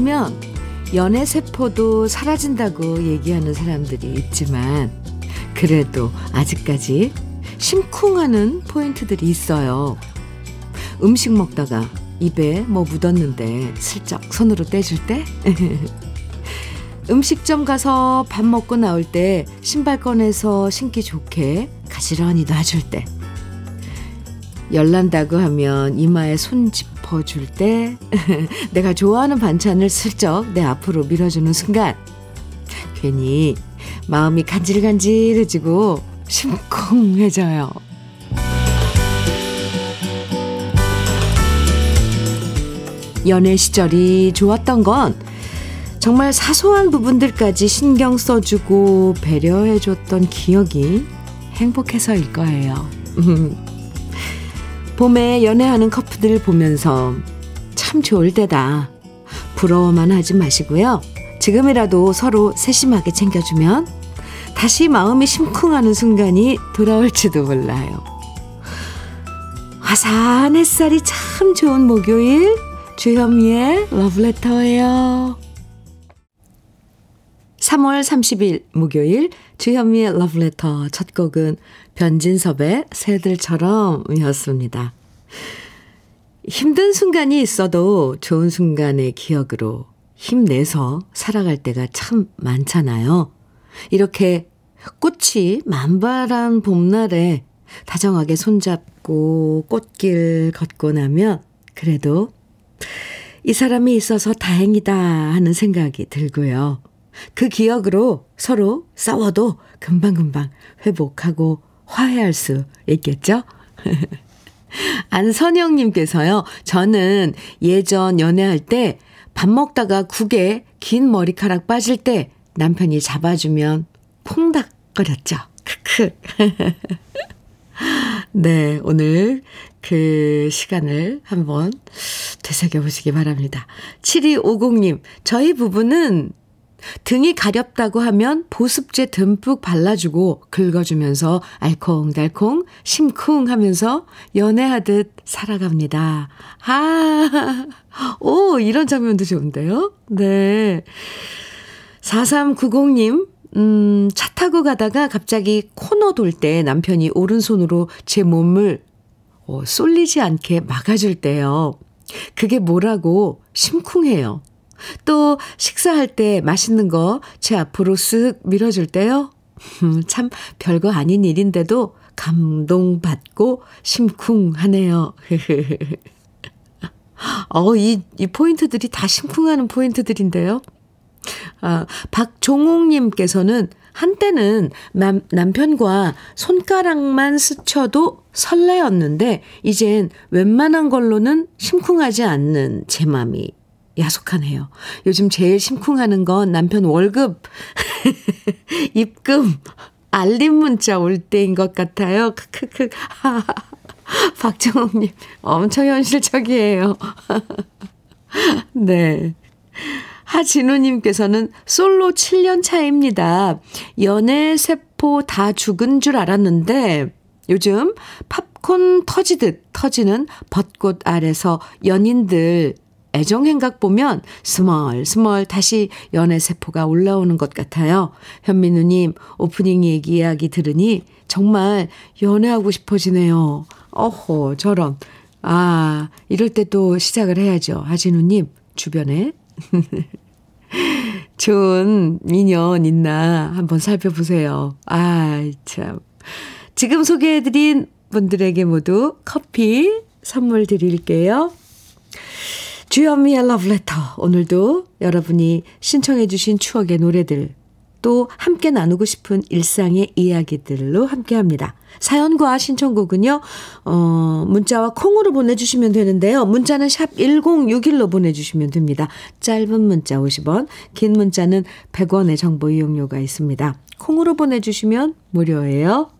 들면 연애 세포도 사라진다고 얘기하는 사람들이 있지만 그래도 아직까지 심쿵하는 포인트들이 있어요. 음식 먹다가 입에 뭐 묻었는데 슬쩍 손으로 떼줄 때 음식점 가서 밥 먹고 나올 때 신발 꺼내서 신기 좋게 가지런히 놔줄 때 열난다고 하면 이마에 손 짚 어줄 때 내가 좋아하는 반찬을 슬쩍 내 앞으로 밀어주는 순간 괜히 마음이 간질간질해지고 심쿵해져요. 연애 시절이 좋았던 건 정말 사소한 부분들까지 신경 써주고 배려해줬던 기억이 행복해서일 거예요. 봄에 연애하는 커플들 보면서 참 좋을 때다. 부러워만 하지 마시고요. 지금이라도 서로 세심하게 챙겨주면 다시 마음이 심쿵하는 순간이 돌아올지도 몰라요. 화사한 햇살이 참 좋은 목요일 주현미의 러브레터예요. 3월 30일 목요일 주현미의 러브레터 첫 곡은 변진섭의 새들처럼 이었습니다. 힘든 순간이 있어도 좋은 순간의 기억으로 힘내서 살아갈 때가 참 많잖아요. 이렇게 꽃이 만발한 봄날에 다정하게 손잡고 꽃길 걷고 나면 그래도 이 사람이 있어서 다행이다 하는 생각이 들고요. 그 기억으로 서로 싸워도 금방금방 회복하고 화해할 수 있겠죠? 안선영님께서요, 저는 예전 연애할 때 밥 먹다가 국에 긴 머리카락 빠질 때 남편이 잡아주면 콩닥거렸죠. 크크. 네, 오늘 그 시간을 한번 되새겨 보시기 바랍니다. 7250님, 저희 부부는 등이 가렵다고 하면 보습제 듬뿍 발라주고 긁어주면서 알콩달콩 심쿵 하면서 연애하듯 살아갑니다. 아, 오, 이런 장면도 좋은데요? 네. 4390님, 음, 차 타고 가다가 갑자기 코너 돌 때 남편이 오른손으로 제 몸을 어, 쏠리지 않게 막아줄 때요. 그게 뭐라고 심쿵해요. 또 식사할 때 맛있는 거 제 앞으로 쓱 밀어줄 때요. 음, 참 별거 아닌 일인데도 감동받고 심쿵하네요. 어, 이, 이 포인트들이 다 심쿵하는 포인트들인데요. 아, 박종옥님께서는 한때는 남, 남편과 손가락만 스쳐도 설레었는데, 이젠 웬만한 걸로는 심쿵하지 않는 제 맘이 야속하네요. 요즘 제일 심쿵하는 건 남편 월급, 입금, 알림 문자 올 때인 것 같아요. 크크크. 박정옥님, 엄청 현실적이에요. 네. 하진우님께서는 솔로 7년 차입니다. 연애 세포 다 죽은 줄 알았는데 요즘 팝콘 터지듯 터지는 벚꽃 아래서 연인들 애정행각 보면 스멀 스멀 다시 연애 세포가 올라오는 것 같아요. 현민우님 오프닝 얘기 이야기 들으니 정말 연애하고 싶어지네요. 어허 저런 아 이럴 때 또 시작을 해야죠. 하진우님 주변에 좋은 인연 있나 한번 살펴보세요. 아, 참. 지금 소개해드린 분들에게 모두 커피 선물 드릴게요. 주현미의 러브레터. 오늘도 여러분이 신청해주신 추억의 노래들 또 함께 나누고 싶은 일상의 이야기들로 함께 합니다. 사연과 신청곡은요, 어, 문자와 콩으로 보내주시면 되는데요. 문자는 샵 1061로 보내주시면 됩니다. 짧은 문자 50원, 긴 문자는 100원의 정보 이용료가 있습니다. 콩으로 보내주시면 무료예요.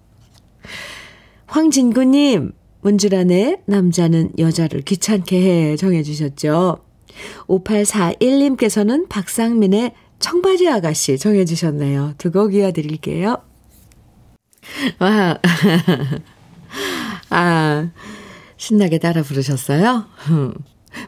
황진구님, 문주란의 남자는 여자를 귀찮게 해 정해주셨죠. 5841님께서는 박상민의 청바지 아가씨 정해주셨네요. 두 곡 이어드릴게요. 와, 아, 신나게 따라 부르셨어요?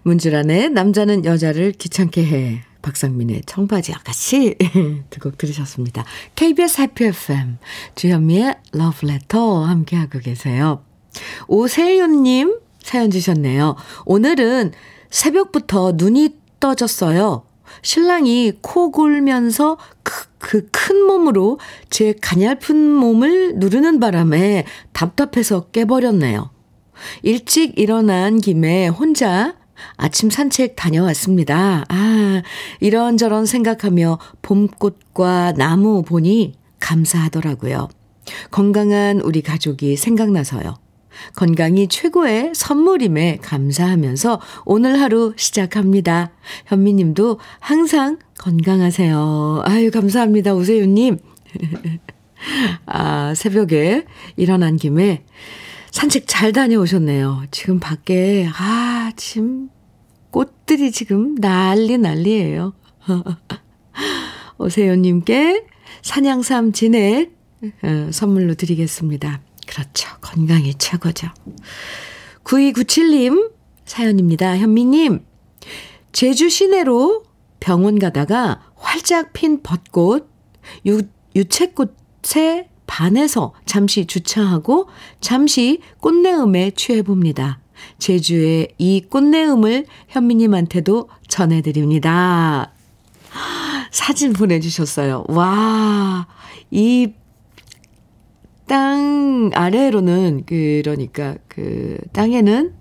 문주란의 남자는 여자를 귀찮게 해. 박상민의 청바지 아가씨 두 곡 들으셨습니다. KBS 해피 FM 주현미의 러브레터 함께하고 계세요. 오세윤님 사연 주셨네요. 오늘은 새벽부터 눈이 떠졌어요. 신랑이 코 골면서 그큰 몸으로 제 가냘픈 몸을 누르는 바람에 답답해서 깨버렸네요. 일찍 일어난 김에 혼자 아침 산책 다녀왔습니다. 아, 이런저런 생각하며 봄꽃과 나무 보니 감사하더라고요. 건강한 우리 가족이 생각나서요. 건강이 최고의 선물임에 감사하면서 오늘 하루 시작합니다. 현미님도 항상 건강하세요. 아유, 감사합니다. 오세윤님. 아, 새벽에 일어난 김에 산책 잘 다녀오셨네요. 지금 밖에, 아, 지금 꽃들이 지금 난리 난리예요. 오세윤님께 산양삼 진액 어, 선물로 드리겠습니다. 그렇죠. 건강이 최고죠. 9297님 사연입니다. 현미님, 제주 시내로 병원 가다가 활짝 핀 벚꽃, 유, 유채꽃에 반해서 잠시 주차하고 잠시 꽃내음에 취해봅니다. 제주의 이 꽃내음을 현미님한테도 전해드립니다. 사진 보내주셨어요. 와, 이 땅 아래로는 그러니까 그 땅에는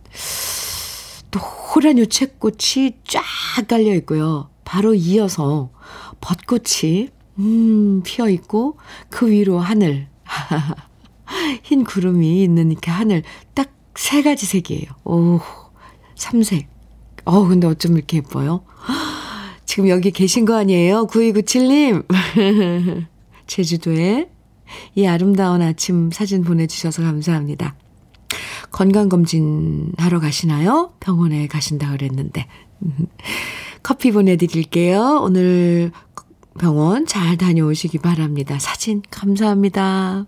노란 유채꽃이 쫙 깔려 있고요. 바로 이어서 벚꽃이 음 피어 있고 그 위로 하늘 흰 구름이 있는 이렇게 하늘 딱 세 가지 색이에요. 오 삼색. 어 근데 어쩜 이렇게 예뻐요? 지금 여기 계신 거 아니에요? 9297님. 제주도에 이 아름다운 아침 사진 보내주셔서 감사합니다. 건강검진 하러 가시나요? 병원에 가신다 그랬는데. 커피 보내드릴게요. 오늘 병원 잘 다녀오시기 바랍니다. 사진 감사합니다.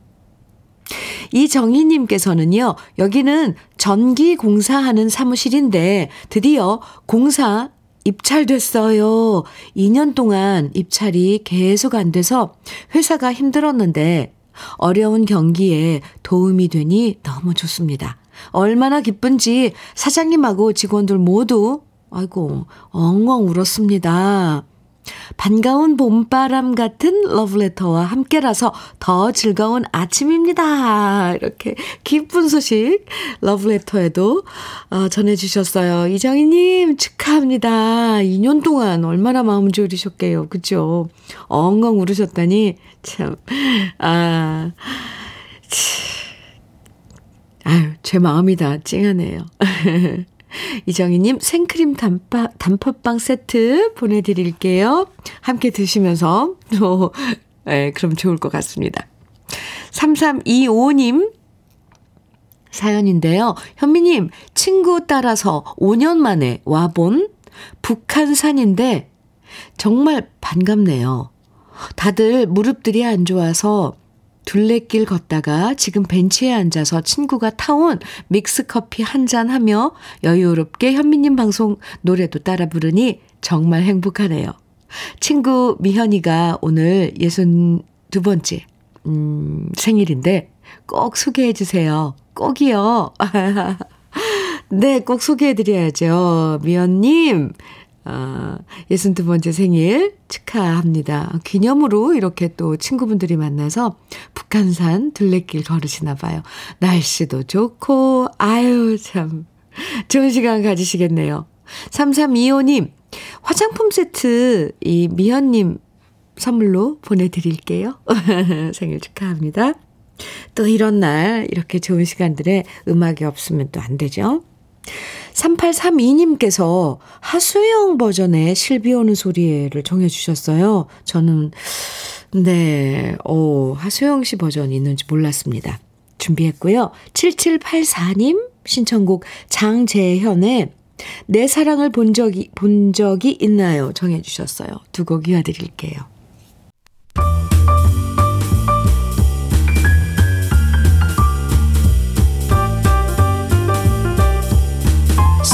이정희님께서는요, 여기는 전기 공사하는 사무실인데 드디어 공사 입찰됐어요. 2년 동안 입찰이 계속 안 돼서 회사가 힘들었는데 어려운 경기에 도움이 되니 너무 좋습니다. 얼마나 기쁜지 사장님하고 직원들 모두 아이고 엉엉 울었습니다. 반가운 봄바람 같은 러브레터와 함께라서 더 즐거운 아침입니다. 이렇게 기쁜 소식 러브레터에도 어, 전해주셨어요. 이정희님 축하합니다. 2년 동안 얼마나 마음 졸이셨게요. 그죠? 엉엉 울으셨다니 참 아. 아유, 제 마음이 다 찡하네요. 이정희님 생크림 단파, 단팥빵 세트 보내드릴게요. 함께 드시면서, 또, 네, 그럼 좋을 것 같습니다. 3325님 사연인데요. 현미님, 친구 따라서 5년 만에 와본 북한산인데 정말 반갑네요. 다들 무릎들이 안 좋아서 둘레길 걷다가 지금 벤치에 앉아서 친구가 타온 믹스커피 한 잔 하며 여유롭게 현미님 방송 노래도 따라 부르니 정말 행복하네요. 친구 미현이가 오늘 예순 두 번째, 음, 생일인데 꼭 소개해 주세요. 꼭이요. 네, 꼭 소개해 드려야죠. 미연님, 아, 62번째 생일 축하합니다. 기념으로 이렇게 또 친구분들이 만나서 북한산 둘레길 걸으시나 봐요. 날씨도 좋고, 아유, 참. 좋은 시간 가지시겠네요. 3325님, 화장품 세트 이 미연님 선물로 보내드릴게요. 생일 축하합니다. 또 이런 날, 이렇게 좋은 시간들에 음악이 없으면 또 안 되죠. 3832님께서 하수영 버전의 실비 오는 소리를 정해주셨어요. 저는, 네, 오, 하수영 씨 버전이 있는지 몰랐습니다. 준비했고요. 7784님 신청곡 장재현의 내 사랑을 본 적이, 본 적이 있나요? 정해주셨어요. 두 곡 이어드릴게요.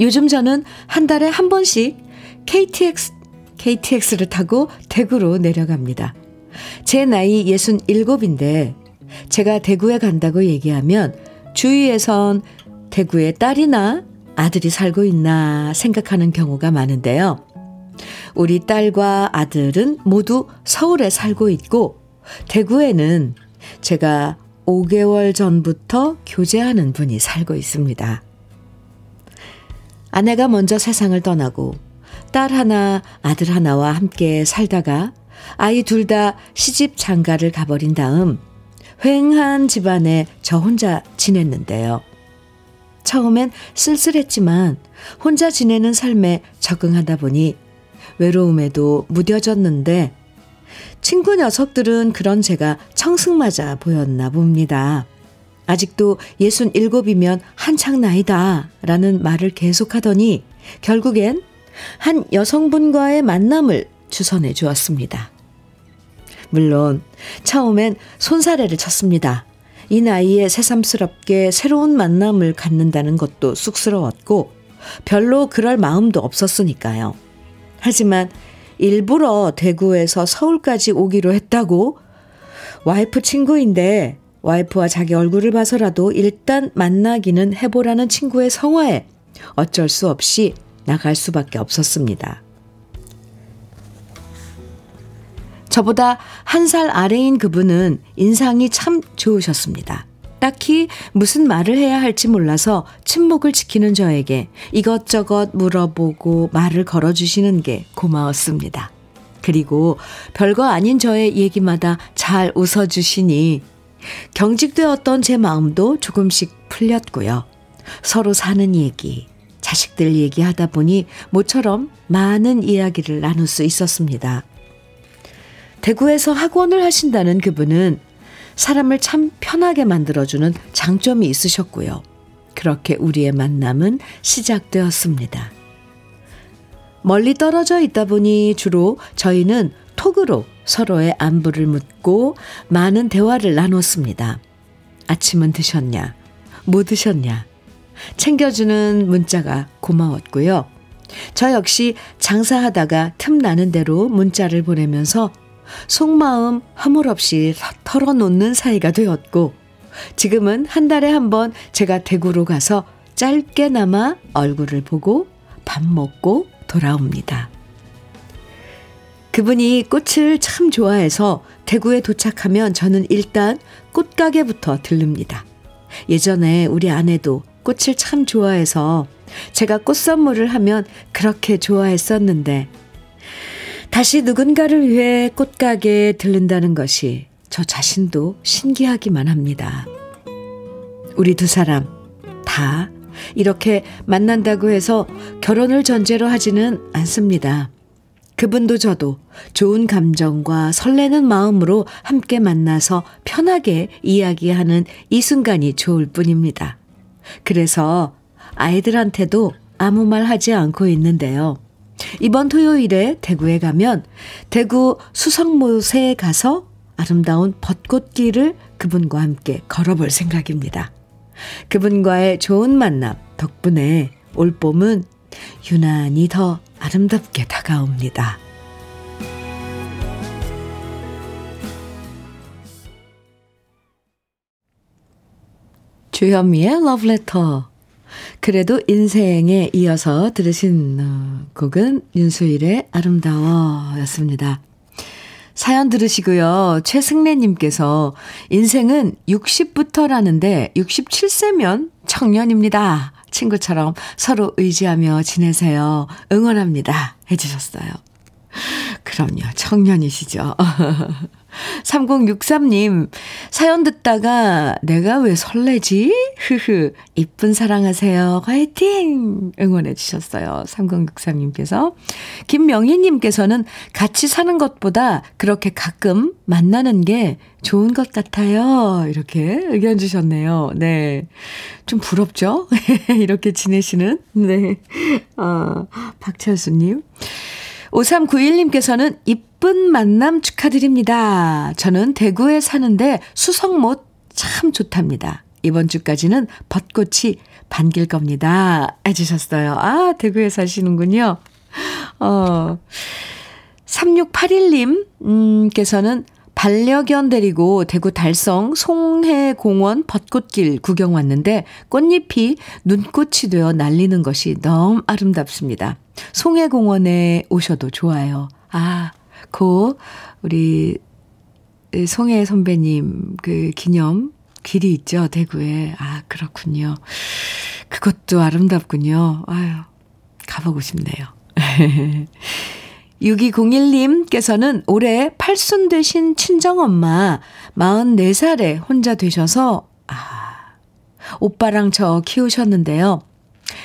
요즘 저는 한 달에 한 번씩 KTX, KTX를 타고 대구로 내려갑니다. 제 나이 67인데 제가 대구에 간다고 얘기하면 주위에선 대구에 딸이나 아들이 살고 있나 생각하는 경우가 많은데요. 우리 딸과 아들은 모두 서울에 살고 있고 대구에는 제가 5개월 전부터 교제하는 분이 살고 있습니다. 아내가 먼저 세상을 떠나고 딸 하나, 아들 하나와 함께 살다가 아이 둘 다 시집 장가를 가버린 다음 휑한 집안에 저 혼자 지냈는데요. 처음엔 쓸쓸했지만 혼자 지내는 삶에 적응하다 보니 외로움에도 무뎌졌는데 친구 녀석들은 그런 제가 청승맞아 보였나 봅니다. 아직도 67이면 한창 나이다 라는 말을 계속하더니 결국엔 한 여성분과의 만남을 주선해 주었습니다. 물론 처음엔 손사래를 쳤습니다. 이 나이에 새삼스럽게 새로운 만남을 갖는다는 것도 쑥스러웠고 별로 그럴 마음도 없었으니까요. 하지만 일부러 대구에서 서울까지 오기로 했다고 와이프 친구인데 와이프와 자기 얼굴을 봐서라도 일단 만나기는 해보라는 친구의 성화에 어쩔 수 없이 나갈 수밖에 없었습니다. 저보다 한 살 아래인 그분은 인상이 참 좋으셨습니다. 딱히 무슨 말을 해야 할지 몰라서 침묵을 지키는 저에게 이것저것 물어보고 말을 걸어주시는 게 고마웠습니다. 그리고 별거 아닌 저의 얘기마다 잘 웃어주시니 경직되었던 제 마음도 조금씩 풀렸고요. 서로 사는 얘기, 자식들 얘기하다 보니 모처럼 많은 이야기를 나눌 수 있었습니다. 대구에서 학원을 하신다는 그분은 사람을 참 편하게 만들어주는 장점이 있으셨고요. 그렇게 우리의 만남은 시작되었습니다. 멀리 떨어져 있다 보니 주로 저희는 톡으로 서로의 안부를 묻고 많은 대화를 나눴습니다. 아침은 드셨냐? 뭐 드셨냐? 챙겨주는 문자가 고마웠고요. 저 역시 장사하다가 틈나는 대로 문자를 보내면서 속마음 허물없이 털어놓는 사이가 되었고, 지금은 한 달에 한 번 제가 대구로 가서 짧게나마 얼굴을 보고 밥 먹고 돌아옵니다. 그분이 꽃을 참 좋아해서 대구에 도착하면 저는 일단 꽃가게부터 들릅니다. 예전에 우리 아내도 꽃을 참 좋아해서 제가 꽃 선물을 하면 그렇게 좋아했었는데 다시 누군가를 위해 꽃가게에 들른다는 것이 저 자신도 신기하기만 합니다. 우리 두 사람 다 이렇게 만난다고 해서 결혼을 전제로 하지는 않습니다. 그분도 저도 좋은 감정과 설레는 마음으로 함께 만나서 편하게 이야기하는 이 순간이 좋을 뿐입니다. 그래서 아이들한테도 아무 말 하지 않고 있는데요. 이번 토요일에 대구에 가면 대구 수성못에 가서 아름다운 벚꽃길을 그분과 함께 걸어볼 생각입니다. 그분과의 좋은 만남 덕분에 올 봄은 유난히 더 아름답게 다가옵니다. 주현미의 러브레터 그래도 인생에 이어서 들으신 어, 곡은 윤수일의 아름다워 였습니다. 사연 들으시고요. 최승래님께서 인생은 60부터라는데 67세면 청년입니다. 친구처럼 서로 의지하며 지내세요. 응원합니다. 해주셨어요. 그럼요. 청년이시죠. 3063님, 사연 듣다가 내가 왜 설레지? 흐흐, 이쁜 사랑하세요. 화이팅! 응원해 주셨어요. 3063님께서. 김명희님께서는 같이 사는 것보다 그렇게 가끔 만나는 게 좋은 것 같아요. 이렇게 의견 주셨네요. 네. 좀 부럽죠? 이렇게 지내시는? 네. 아, 박철수님. 5391님께서는 이쁜 만남 축하드립니다. 저는 대구에 사는데 수성못 참 좋답니다. 이번 주까지는 벚꽃이 반길 겁니다. 해주셨어요. 아, 대구에 사시는군요. 어, 3681님, 음,께서는 반려견 데리고 대구 달성 송해공원 벚꽃길 구경 왔는데 꽃잎이 눈꽃이 되어 날리는 것이 너무 아름답습니다. 송해공원에 오셔도 좋아요. 아, 고 우리 송해 선배님 그 기념 길이 있죠, 대구에. 아, 그렇군요. 그것도 아름답군요. 아유, 가보고 싶네요. 6201님께서는 올해 팔순 되신 친정엄마 44살에 혼자 되셔서, 아, 오빠랑 저 키우셨는데요.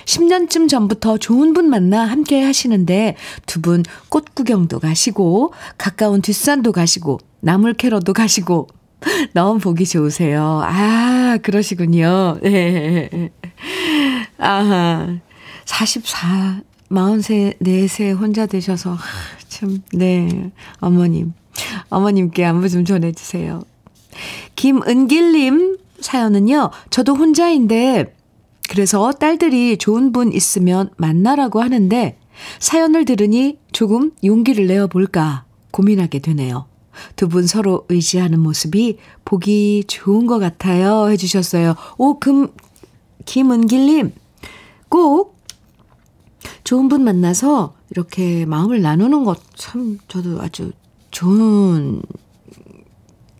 10년쯤 전부터 좋은 분 만나 함께 하시는데 두 분 꽃 구경도 가시고 가까운 뒷산도 가시고 나물 캐러도 가시고 너무 보기 좋으세요. 아, 그러시군요. 네. 아하. 44, 43, 4세 혼자 되셔서 참, 네. 어머님. 어머님께 안부 좀 전해주세요. 김은길님 사연은요, 저도 혼자인데 그래서 딸들이 좋은 분 있으면 만나라고 하는데 사연을 들으니 조금 용기를 내어 볼까 고민하게 되네요. 두 분 서로 의지하는 모습이 보기 좋은 것 같아요. 해주셨어요. 오, 금, 김은길님, 꼭 좋은 분 만나서 이렇게 마음을 나누는 것 참 저도 아주 좋은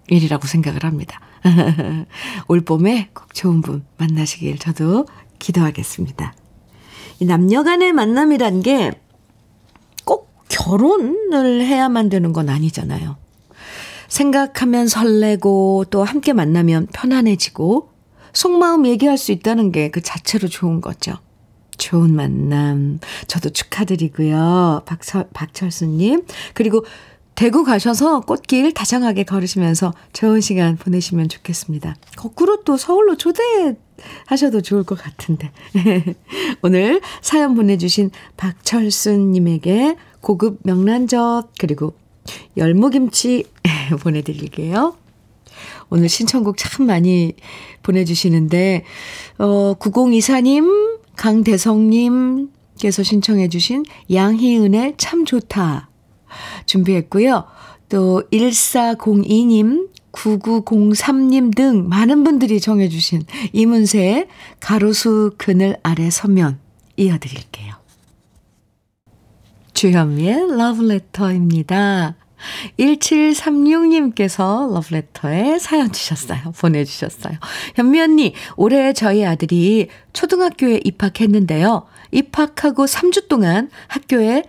일이라고 생각을 합니다. 올 봄에 꼭 좋은 분 만나시길 저도 기도하겠습니다. 이 남녀 간의 만남이란 게 꼭 결혼을 해야만 되는 건 아니잖아요. 생각하면 설레고 또 함께 만나면 편안해지고 속마음 얘기할 수 있다는 게 그 자체로 좋은 거죠. 좋은 만남. 저도 축하드리고요. 박철, 박철수님. 그리고 대구 가셔서 꽃길 다정하게 걸으시면서 좋은 시간 보내시면 좋겠습니다. 거꾸로 또 서울로 초대 하셔도 좋을 것 같은데. 오늘 사연 보내주신 박철순님에게 고급 명란젓 그리고 열무김치 보내드릴게요. 오늘 신청곡 참 많이 보내주시는데, 어, 9024님, 강대성님께서 신청해주신 양희은의 참 좋다. 준비했고요. 또 1402님, 9903님 등 많은 분들이 정해주신 이문세의 가로수 그늘 아래 서면 이어드릴게요. 주현미의 러브레터입니다. 1736님께서 러브레터에 사연 주셨어요. 보내주셨어요. 현미 언니, 올해 저희 아들이 초등학교에 입학했는데요. 입학하고 3주 동안 학교에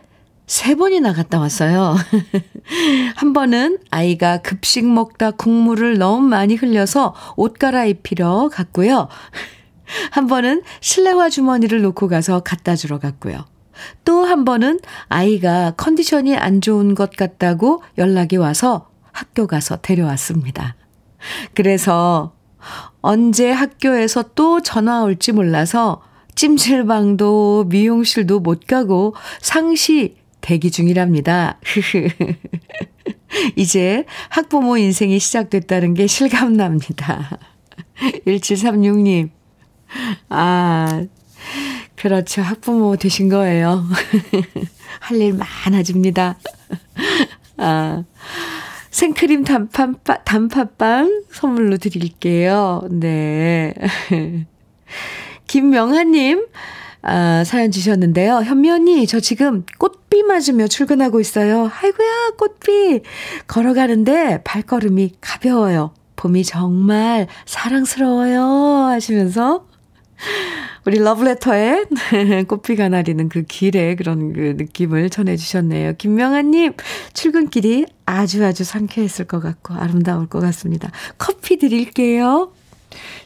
세 번이나 갔다 왔어요. 한 번은 아이가 급식 먹다 국물을 너무 많이 흘려서 옷 갈아입히러 갔고요. 한 번은 실내화 주머니를 놓고 가서 갖다 주러 갔고요. 또 한 번은 아이가 컨디션이 안 좋은 것 같다고 연락이 와서 학교 가서 데려왔습니다. 그래서 언제 학교에서 또 전화 올지 몰라서 찜질방도 미용실도 못 가고 상시 대기 중이랍니다. 이제 학부모 인생이 시작됐다는 게 실감납니다. 1736님. 아, 그렇죠. 학부모 되신 거예요. 할 일 많아집니다. 아, 생크림 단팥빵, 단팥빵 선물로 드릴게요. 네. 김명하님, 아, 사연 주셨는데요. 현미 언니, 저 지금 꽃 비 맞으며 출근하고 있어요. 아이고야, 꽃비. 걸어가는데 발걸음이 가벼워요. 봄이 정말 사랑스러워요. 하시면서 우리 러브레터에 꽃피가 나리는 그 길의 그런 그 느낌을 전해주셨네요. 김명아님, 출근길이 아주 아주 상쾌했을 것 같고 아름다울 것 같습니다. 커피 드릴게요.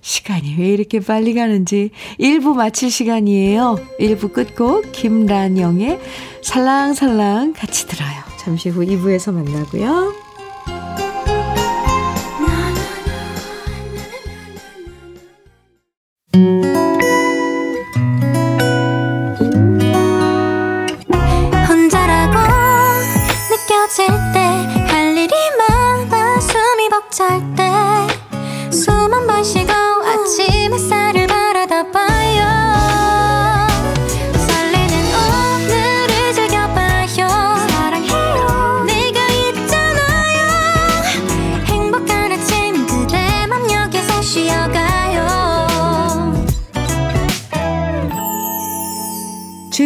시간이 왜 이렇게 빨리 가는지 1부 마칠 시간이에요. 1부 끝곡 김란영의 살랑살랑 같이 들어요. 잠시 후 2부에서 만나고요.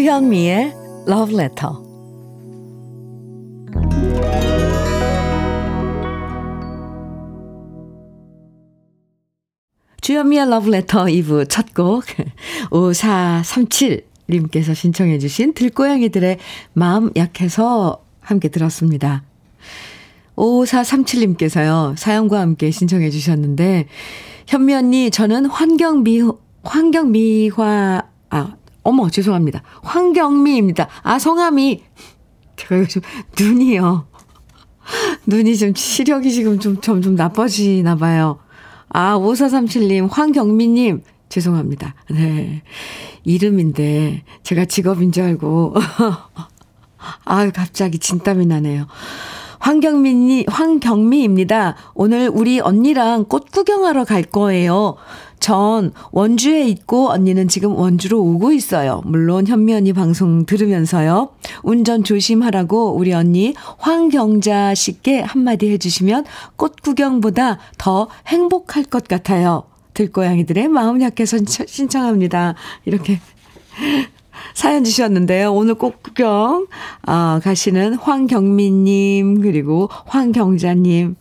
주현미의 Love Letter. 주현미의 Love Letter 2부 첫 곡, 5437님께서 신청해 주신 들고양이들의 마음 약해서 함께 들었습니다. 5437님께서요, 사연과 함께 신청해 주셨는데, 현미 언니, 저는 환경미, 환경미화, 아, 어머, 죄송합니다. 황경미입니다. 아, 성함이, 제가 요즘 눈이요. 눈이 좀 시력이 지금 좀 점점 나빠지나 봐요. 아, 5437님, 황경미님, 죄송합니다. 네. 이름인데, 제가 직업인 줄 알고. 아, 갑자기 진땀이 나네요. 황경민이, 황경미입니다. 오늘 우리 언니랑 꽃 구경하러 갈 거예요. 전 원주에 있고 언니는 지금 원주로 오고 있어요. 물론 현미 언니 방송 들으면서요. 운전 조심하라고 우리 언니 황경자 씨께 한마디 해주시면 꽃 구경보다 더 행복할 것 같아요. 들고양이들의 마음 약해서 신청합니다. 이렇게 사연 주셨는데요. 오늘 꽃 구경 아, 가시는 황경민님 그리고 황경자님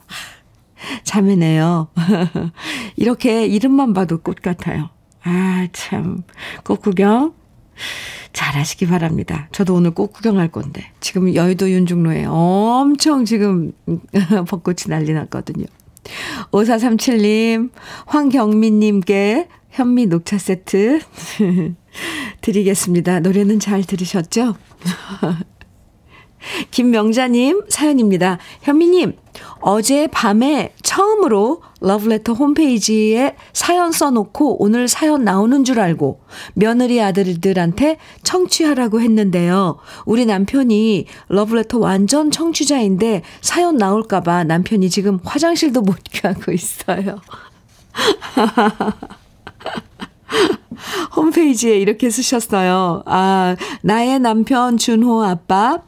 자매네요. 이렇게 이름만 봐도 꽃 같아요. 아, 참. 꽃 구경 잘 하시기 바랍니다. 저도 오늘 꽃 구경할 건데. 지금 여의도 윤중로에 엄청 지금 벚꽃이 난리 났거든요. 5437님, 황경민님께 현미 녹차 세트 드리겠습니다. 노래는 잘 들으셨죠? 김명자님 사연입니다. 현미님, 어제 밤에 처음으로 러브레터 홈페이지에 사연 써놓고 오늘 사연 나오는 줄 알고 며느리 아들들한테 청취하라고 했는데요. 우리 남편이 러브레터 완전 청취자인데 사연 나올까봐 남편이 지금 화장실도 못 가고 있어요. 홈페이지에 이렇게 쓰셨어요. 아, 나의 남편 준호 아빠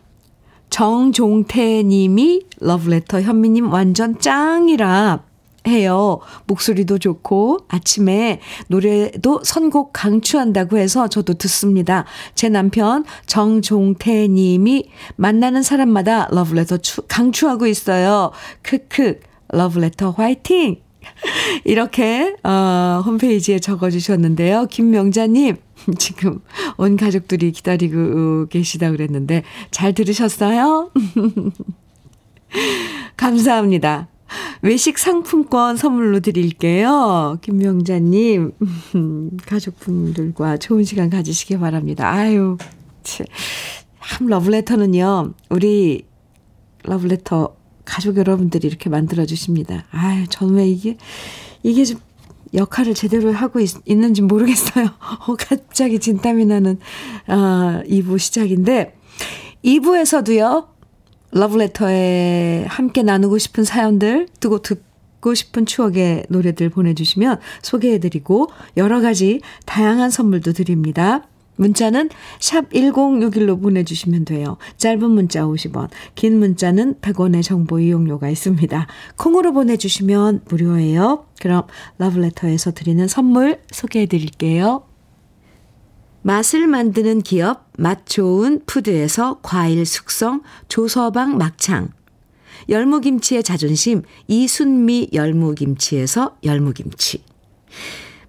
정종태 님이 러브레터 현미님 완전 짱이라 해요. 목소리도 좋고 아침에 노래도 선곡 강추한다고 해서 저도 듣습니다. 제 남편 정종태 님이 만나는 사람마다 러브레터 강추하고 있어요. 크크 러브레터 화이팅! 이렇게 어, 홈페이지에 적어주셨는데요. 김명자님 지금 온 가족들이 기다리고 계시다 그랬는데 잘 들으셨어요? 감사합니다. 외식 상품권 선물로 드릴게요. 김명자님, 가족분들과 좋은 시간 가지시기 바랍니다. 아유, 참, 러브레터는요, 우리 러브레터 가족 여러분들이 이렇게 만들어 주십니다. 아유, 저는 왜 이게 이게 좀 역할을 제대로 하고 있, 는지 모르겠어요. 어, 갑자기 진땀이 나는 아, 2부 시작인데 2부에서도요. 러브레터에 함께 나누고 싶은 사연들 두고 듣고 싶은 추억의 노래들 보내주시면 소개해드리고 여러 가지 다양한 선물도 드립니다. 문자는 샵 1061로 보내주시면 돼요. 짧은 문자 50원, 긴 문자는 100원의 정보 이용료가 있습니다. 콩으로 보내주시면 무료예요. 그럼 러브레터에서 드리는 선물 소개해 드릴게요. 맛을 만드는 기업 맛 좋은 푸드에서 과일 숙성 조서방 막창 열무김치의 자존심 이순미 열무김치에서 열무김치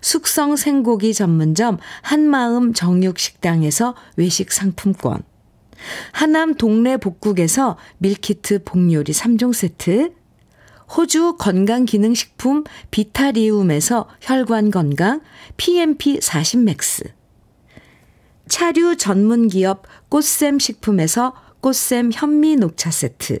숙성 생고기 전문점 한마음 정육식당에서 외식 상품권. 하남 동네 복국에서 밀키트 복요리 3종 세트. 호주 건강기능식품 비타리움에서 혈관건강 PMP 40 맥스. 차류 전문기업 꽃샘 식품에서 꽃샘 현미 녹차 세트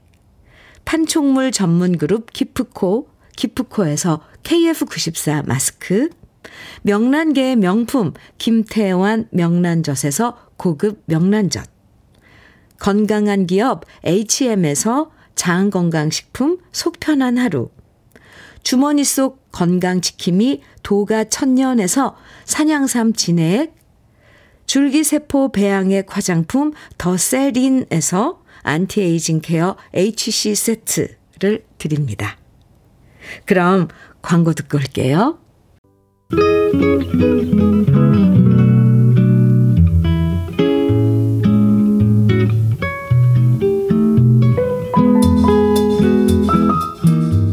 판촉물 전문 그룹 기프코, 기프코에서 KF94 마스크, 명란계의 명품 김태환 명란젓에서 고급 명란젓, 건강한 기업 H&M에서 장건강식품 속편한 하루, 주머니 속 건강지킴이 도가 천년에서 산양삼 진액, 줄기세포 배양액 화장품 더세린에서 anti-aging care HC 세트를 드립니다. 그럼 광고 듣고 올게요.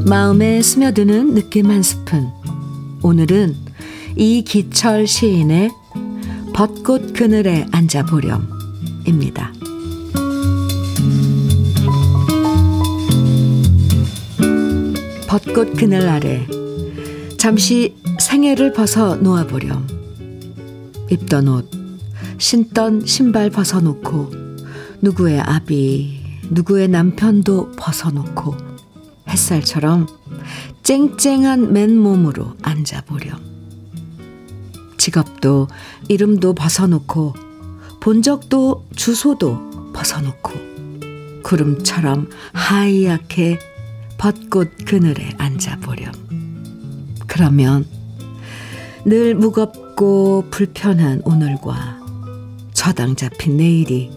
마음에 스며드는 느낌 한 스푼. 오늘은 이기철 시인의 벚꽃 그늘에 앉아보렴입니다. 벚꽃 그늘 아래 잠시 생애를 벗어 놓아보렴. 입던 옷, 신던 신발 벗어놓고 누구의 아비, 누구의 남편도 벗어놓고 햇살처럼 쨍쨍한 맨몸으로 앉아보렴. 직업도 이름도 벗어놓고 본 적도 주소도 벗어놓고 구름처럼 하얗게 벚꽃 그늘에 앉아보렴. 그러면 늘 무겁고 불편한 오늘과 저당 잡힌 내일이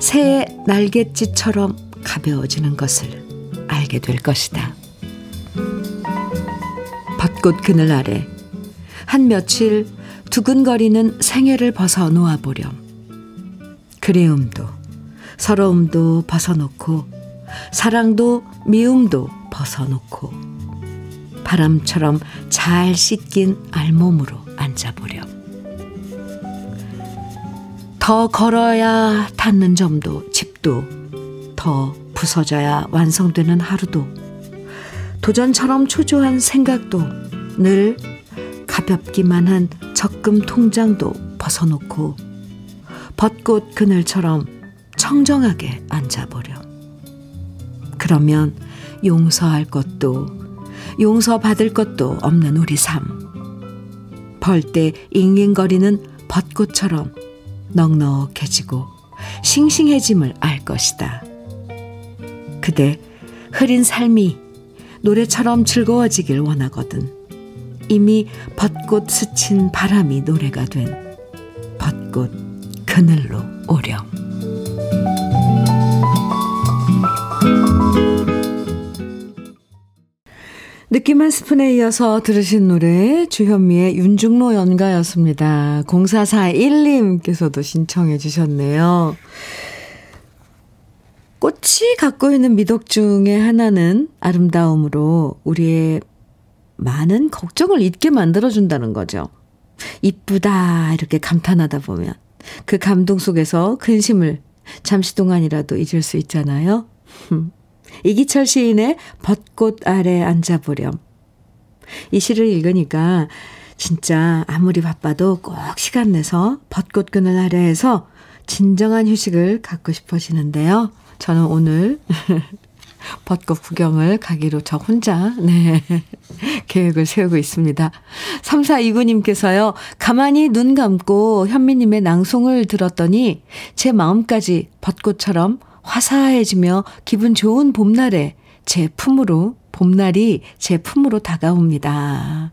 새의 날갯짓처럼 가벼워지는 것을 알게 될 것이다. 벚꽃 그늘 아래 한 며칠 두근거리는 생애를 벗어 놓아 보렴. 그리움도 서러움도 벗어놓고 사랑도 미움도 벗어놓고 바람처럼 잘 씻긴 알몸으로 앉아보렴. 더 걸어야 닿는 점도 집도 더 부서져야 완성되는 하루도 도전처럼 초조한 생각도 늘 가볍기만 한 적금 통장도 벗어놓고 벚꽃 그늘처럼 청정하게 앉아보렴. 그러면 용서할 것도 용서받을 것도 없는 우리 삶. 벌때 잉잉거리는 벚꽃처럼 넉넉해지고 싱싱해짐을 알 것이다. 그대 흐린 삶이 노래처럼 즐거워지길 원하거든. 이미 벚꽃 스친 바람이 노래가 된 벚꽃 그늘로 오렴. 느낌 한 스푼에 이어서 들으신 노래 주현미의 윤중로 연가였습니다. 0441님께서도 신청해 주셨네요. 꽃이 갖고 있는 미덕 중의 하나는 아름다움으로 우리의 많은 걱정을 잊게 만들어준다는 거죠. 이쁘다 이렇게 감탄하다 보면 그 감동 속에서 근심을 잠시 동안이라도 잊을 수 있잖아요. 이기철 시인의 벚꽃 아래 앉아보렴. 이 시를 읽으니까 진짜 아무리 바빠도 꼭 시간 내서 벚꽃끈을 하려 해서 진정한 휴식을 갖고 싶어지는데요. 저는 오늘 벚꽃 구경을 가기로 저 혼자, 네, 계획을 세우고 있습니다. 3429님께서요, 가만히 눈 감고 현미님의 낭송을 들었더니 제 마음까지 벚꽃처럼 화사해지며 기분 좋은 봄날에 제 품으로, 봄날이 제 품으로 다가옵니다.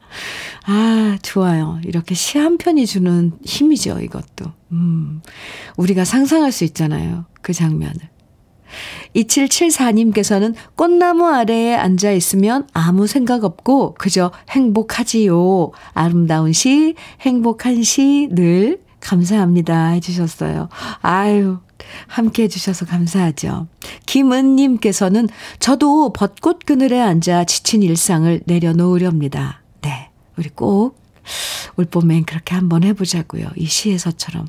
아, 좋아요. 이렇게 시 한 편이 주는 힘이죠, 이것도. 음, 우리가 상상할 수 있잖아요. 그 장면을. 2774님께서는 꽃나무 아래에 앉아 있으면 아무 생각 없고 그저 행복하지요. 아름다운 시, 행복한 시 늘 감사합니다. 해주셨어요. 아유, 함께 해주셔서 감사하죠. 김은님께서는 저도 벚꽃 그늘에 앉아 지친 일상을 내려놓으렵니다. 네, 우리 꼭 올 봄엔 그렇게 한번 해보자고요. 이 시에서처럼.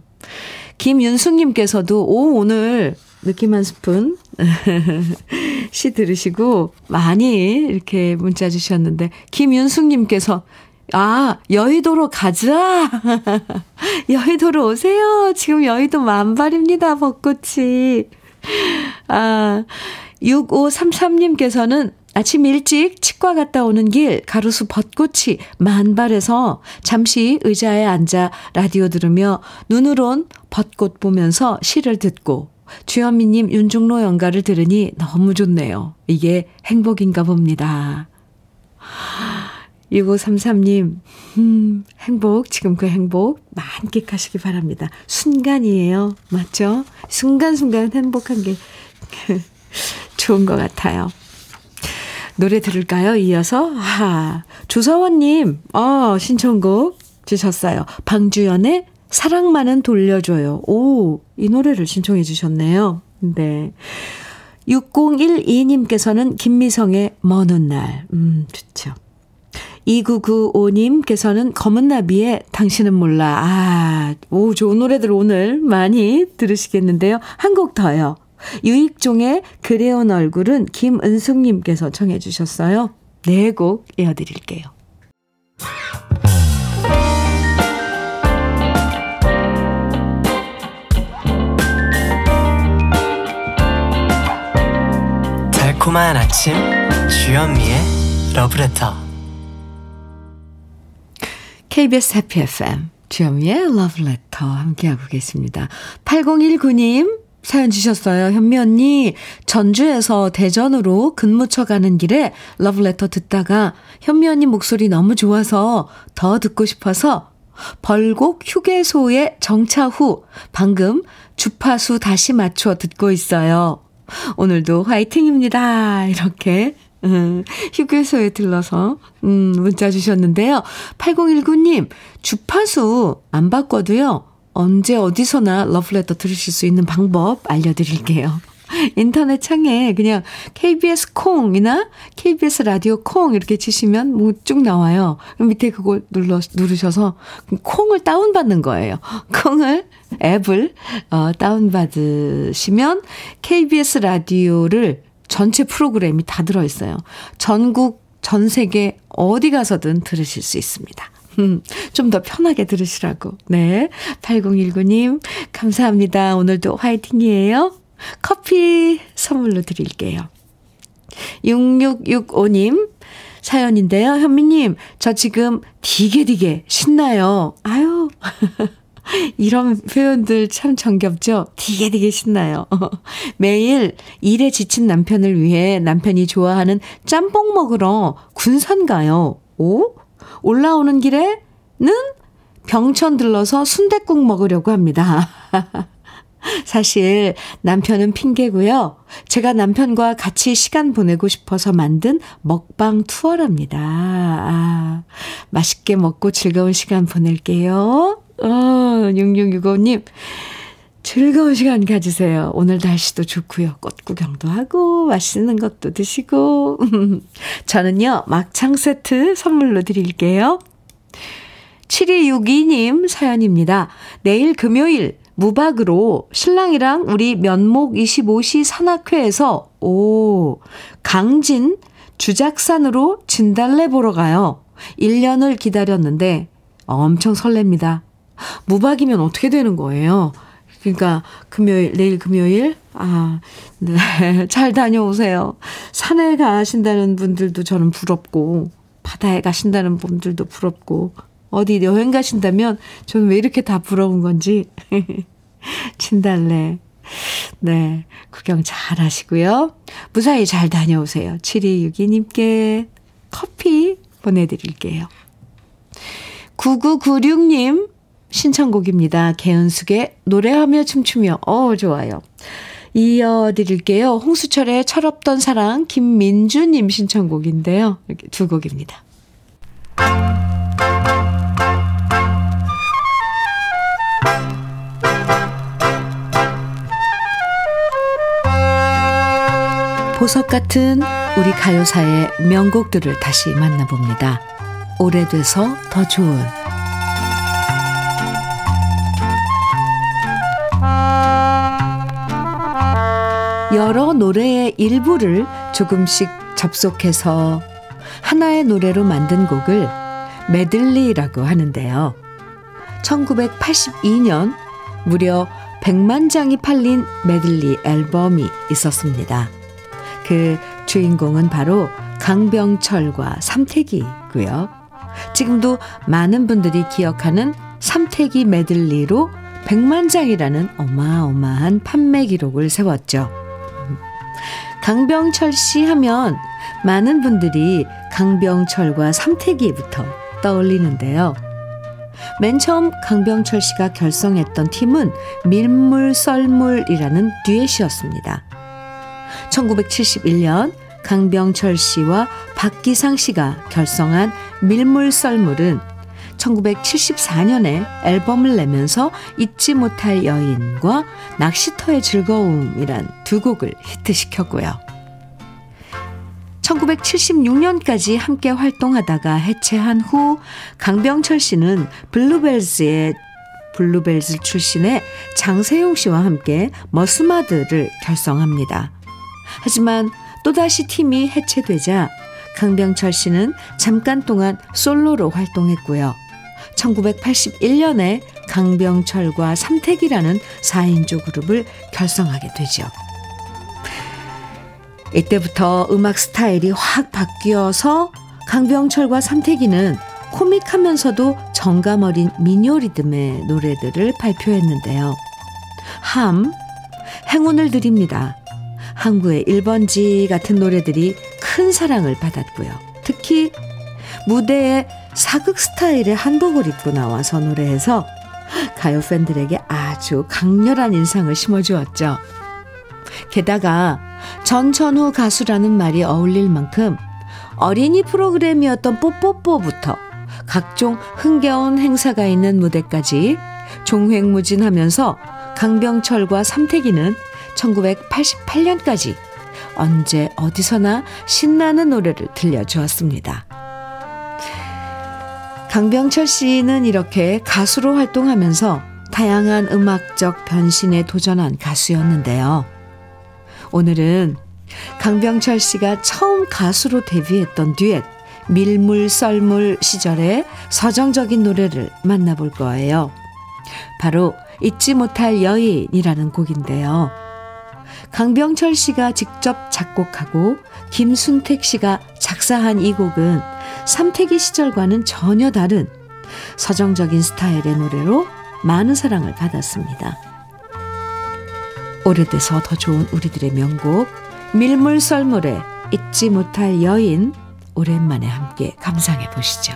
김윤숙님께서도 오 오늘 느낌 한 스푼 시 들으시고 많이 이렇게 문자 주셨는데 김윤숙님께서 아, 여의도로 가자! 여의도로 오세요! 지금 여의도 만발입니다, 벚꽃이. 아, 6533님께서는 아침 일찍 치과 갔다 오는 길 가로수 벚꽃이 만발해서 잠시 의자에 앉아 라디오 들으며 눈으론 벚꽃 보면서 시를 듣고 주현미님 윤중로 연가를 들으니 너무 좋네요. 이게 행복인가 봅니다. 6533님, 음, 행복, 지금 그 행복 만끽하시기 바랍니다. 순간이에요. 맞죠? 순간순간 행복한 게 좋은 것 같아요. 노래 들을까요? 이어서? 아, 조서원님, 어, 신청곡 주셨어요. 방주연의 사랑만은 돌려줘요. 오, 이 노래를 신청해 주셨네요. 네. 6012님께서는 김미성의 먼 날. 음, 좋죠. 2995님께서는 검은나비의 당신은 몰라. 아, 오, 좋은 노래들 오늘 많이 들으시겠는데요. 한 곡 더요. 유익종의 그래온 얼굴은 김은숙님께서 청해 주셨어요. 네 곡 이어드릴게요. 달콤한 아침 주현미의 러브레터 KBS 해피 FM 주현미의 러브레터 함께하고 계십니다. 8019님 사연 주셨어요. 현미 언니, 전주에서 대전으로 근무처 가는 길에 러브레터 듣다가 현미 언니 목소리 너무 좋아서 더 듣고 싶어서 벌곡 휴게소에 정차 후 방금 주파수 다시 맞춰 듣고 있어요. 오늘도 화이팅입니다. 이렇게 음, 휴게소에 들러서 음, 문자 주셨는데요. 8019님, 주파수 안 바꿔도요. 언제 어디서나 러브레터 들으실 수 있는 방법 알려드릴게요. 인터넷 창에 그냥 KBS 콩이나 KBS 라디오 콩 이렇게 치시면 뭐 쭉 나와요. 밑에 그걸 눌러, 누르셔서 콩을 다운 받는 거예요. 콩을, 앱을, 어, 다운 받으시면 KBS 라디오를 전체 프로그램이 다 들어있어요. 전국, 전 세계 어디 가서든 들으실 수 있습니다. 음, 좀 더 편하게 들으시라고. 네. 8019님, 감사합니다. 오늘도 화이팅이에요. 커피 선물로 드릴게요. 6665님, 사연인데요. 현미님, 저 지금 되게 신나요. 아유. 이런 표현들 참 정겹죠? 되게 되게 신나요. 매일 일에 지친 남편을 위해 남편이 좋아하는 짬뽕 먹으러 군산 가요. 오? 올라오는 길에는 병천 들러서 순댓국 먹으려고 합니다. 사실 남편은 핑계고요. 제가 남편과 같이 시간 보내고 싶어서 만든 먹방 투어랍니다. 아, 맛있게 먹고 즐거운 시간 보낼게요. 어, 6665님. 즐거운 시간 가지세요. 오늘 날씨도 좋고요. 꽃 구경도 하고 맛있는 것도 드시고. 저는요. 막창 세트 선물로 드릴게요. 7262님 사연입니다. 내일 금요일 무박으로 신랑이랑 우리 면목 25시 산악회에서 오 강진 주작산으로 진달래 보러 가요. 1년을 기다렸는데 엄청 설렙니다. 무박이면 어떻게 되는 거예요? 그러니까 금요일, 내일 금요일, 아, 네. 잘 다녀오세요. 산에 가신다는 분들도 저는 부럽고, 바다에 가신다는 분들도 부럽고, 어디 여행 가신다면 저는 왜 이렇게 다 부러운 건지. 진달래. 네. 구경 잘 하시고요. 무사히 잘 다녀오세요. 7262님께 커피 보내드릴게요. 9996님 신청곡입니다. 개은숙의 노래하며 춤추며. 어, 좋아요. 이어드릴게요. 홍수철의 철없던 사랑 김민주님 신청곡인데요. 이렇게 두 곡입니다. 보석 같은 우리 가요사의 명곡들을 다시 만나봅니다. 오래돼서 더 좋은 여러 노래의 일부를 조금씩 접속해서 하나의 노래로 만든 곡을 메들리라고 하는데요. 1982년 무려 100만 장이 팔린 메들리 앨범이 있었습니다. 그 주인공은 바로 강병철과 삼태기고요. 지금도 많은 분들이 기억하는 삼태기 메들리로 100만 장이라는 어마어마한 판매 기록을 세웠죠. 강병철 씨 하면 많은 분들이 강병철과 삼태기부터 떠올리는데요. 맨 처음 강병철 씨가 결성했던 팀은 밀물 썰물이라는 듀엣이었습니다. 1971년 강병철 씨와 박기상 씨가 결성한 밀물 썰물은 1974년에 앨범을 내면서 잊지 못할 여인과 낚시터의 즐거움이란 두 곡을 히트시켰고요. 1976년까지 함께 활동하다가 해체한 후 강병철 씨는 블루벨즈의 블루벨즈 출신의 장세용 씨와 함께 머스마드를 결성합니다. 하지만 또다시 팀이 해체되자 강병철 씨는 잠깐 동안 솔로로 활동했고요. 1981년에 강병철과 삼택이라는 4인조 그룹을 결성하게 되죠. 이때부터 음악 스타일이 확 바뀌어서 강병철과 삼태기는 코믹하면서도 정감 어린 미녀 리듬의 노래들을 발표했는데요. 함, 행운을 드립니다. 항구의 1번지 같은 노래들이 큰 사랑을 받았고요. 특히 무대에 사극 스타일의 한복을 입고 나와서 노래해서 가요 팬들에게 아주 강렬한 인상을 심어주었죠. 게다가 전천후 가수라는 말이 어울릴 만큼 어린이 프로그램이었던 뽀뽀뽀부터 각종 흥겨운 행사가 있는 무대까지 종횡무진하면서 강병철과 삼태기는 1988년까지 언제 어디서나 신나는 노래를 들려주었습니다. 강병철 씨는 이렇게 가수로 활동하면서 다양한 음악적 변신에 도전한 가수였는데요. 오늘은 강병철 씨가 처음 가수로 데뷔했던 듀엣 밀물 썰물 시절의 서정적인 노래를 만나볼 거예요. 바로 잊지 못할 여인이라는 곡인데요. 강병철 씨가 직접 작곡하고 김순택 씨가 작사한 이 곡은 삼태기 시절과는 전혀 다른 서정적인 스타일의 노래로 많은 사랑을 받았습니다. 오래돼서 더 좋은 우리들의 명곡 밀물썰물의 잊지 못할 여인 오랜만에 함께 감상해 보시죠.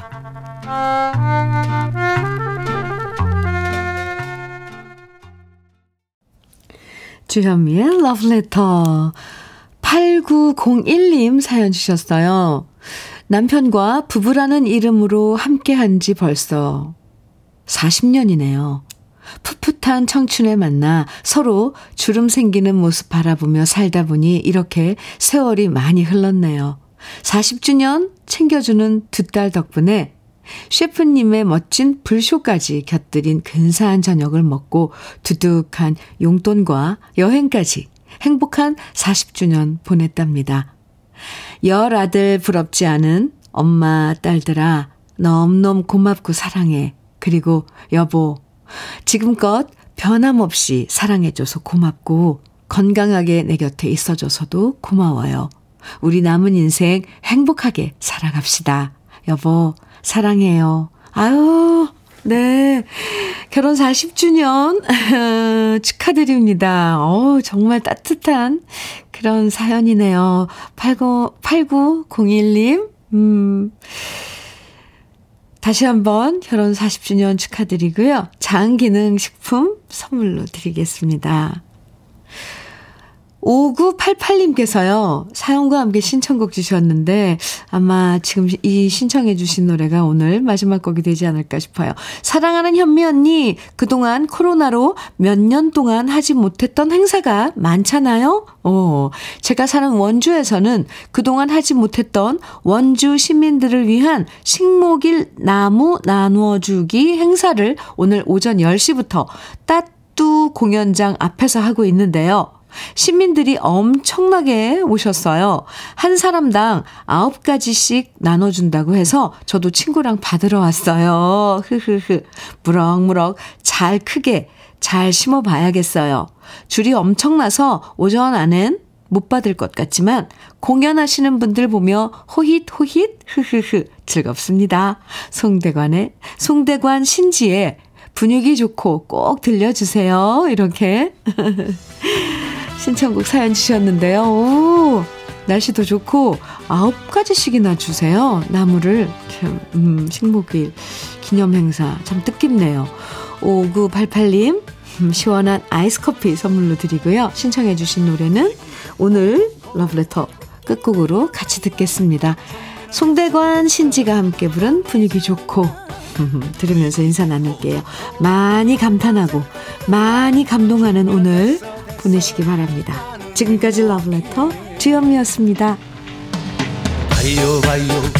주현미의 러브레터 8901님 사연 주셨어요. 남편과 부부라는 이름으로 함께 한 지 벌써 40년이네요. 풋풋한 청춘에 만나 서로 주름 생기는 모습 바라보며 살다 보니 이렇게 세월이 많이 흘렀네요. 40주년 챙겨주는 두 딸 덕분에 셰프님의 멋진 불쇼까지 곁들인 근사한 저녁을 먹고 두둑한 용돈과 여행까지 행복한 40주년 보냈답니다. 열 아들 부럽지 않은 엄마 딸들아 너무너무 고맙고 사랑해. 그리고 여보, 지금껏 변함없이 사랑해줘서 고맙고 건강하게 내 곁에 있어줘서도 고마워요. 우리 남은 인생 행복하게 살아갑시다. 여보, 사랑해요. 아유, 네. 결혼 40주년 축하드립니다. 어 정말 따뜻한 그런 사연이네요. 89, 8901님, 음. 다시 한번 결혼 40주년 축하드리고요. 장기능 식품 선물로 드리겠습니다. 5988님께서요, 사연과 함께 신청곡 주셨는데, 아마 지금 이 신청해 주신 노래가 오늘 마지막 곡이 되지 않을까 싶어요. 사랑하는 현미 언니, 그동안 코로나로 몇 년 동안 하지 못했던 행사가 많잖아요? 어, 제가 사는 원주에서는 그동안 하지 못했던 원주 시민들을 위한 식목일 나무 나누어주기 행사를 오늘 오전 10시부터 따뚜 공연장 앞에서 하고 있는데요. 시민들이 엄청나게 오셨어요. 한 사람당 9가지씩 나눠준다고 해서 저도 친구랑 받으러 왔어요. 흐흐흐. 무럭무럭 잘 크게 잘 심어봐야겠어요. 줄이 엄청나서 오전 안엔 못 받을 것 같지만 공연하시는 분들 보며 호힛호힛 흐흐흐 즐겁습니다. 송대관의 송대관 신지의 분위기 좋고 꼭 들려주세요. 이렇게 신청곡 사연 주셨는데요. 오, 날씨도 좋고 아홉 가지씩이나 주세요. 나무를 음, 식목일 기념 행사 참 뜻깊네요. 5988님 음, 시원한 아이스 커피 선물로 드리고요. 신청해 주신 노래는 오늘 러브레터 끝곡으로 같이 듣겠습니다. 송대관 신지가 함께 부른 분위기 좋고 들으면서 인사 나눌게요. 많이 감탄하고 많이 감동하는 오늘 보내시기 바랍니다. 지금까지 러브레터 주현미였습니다. 바이오 바이오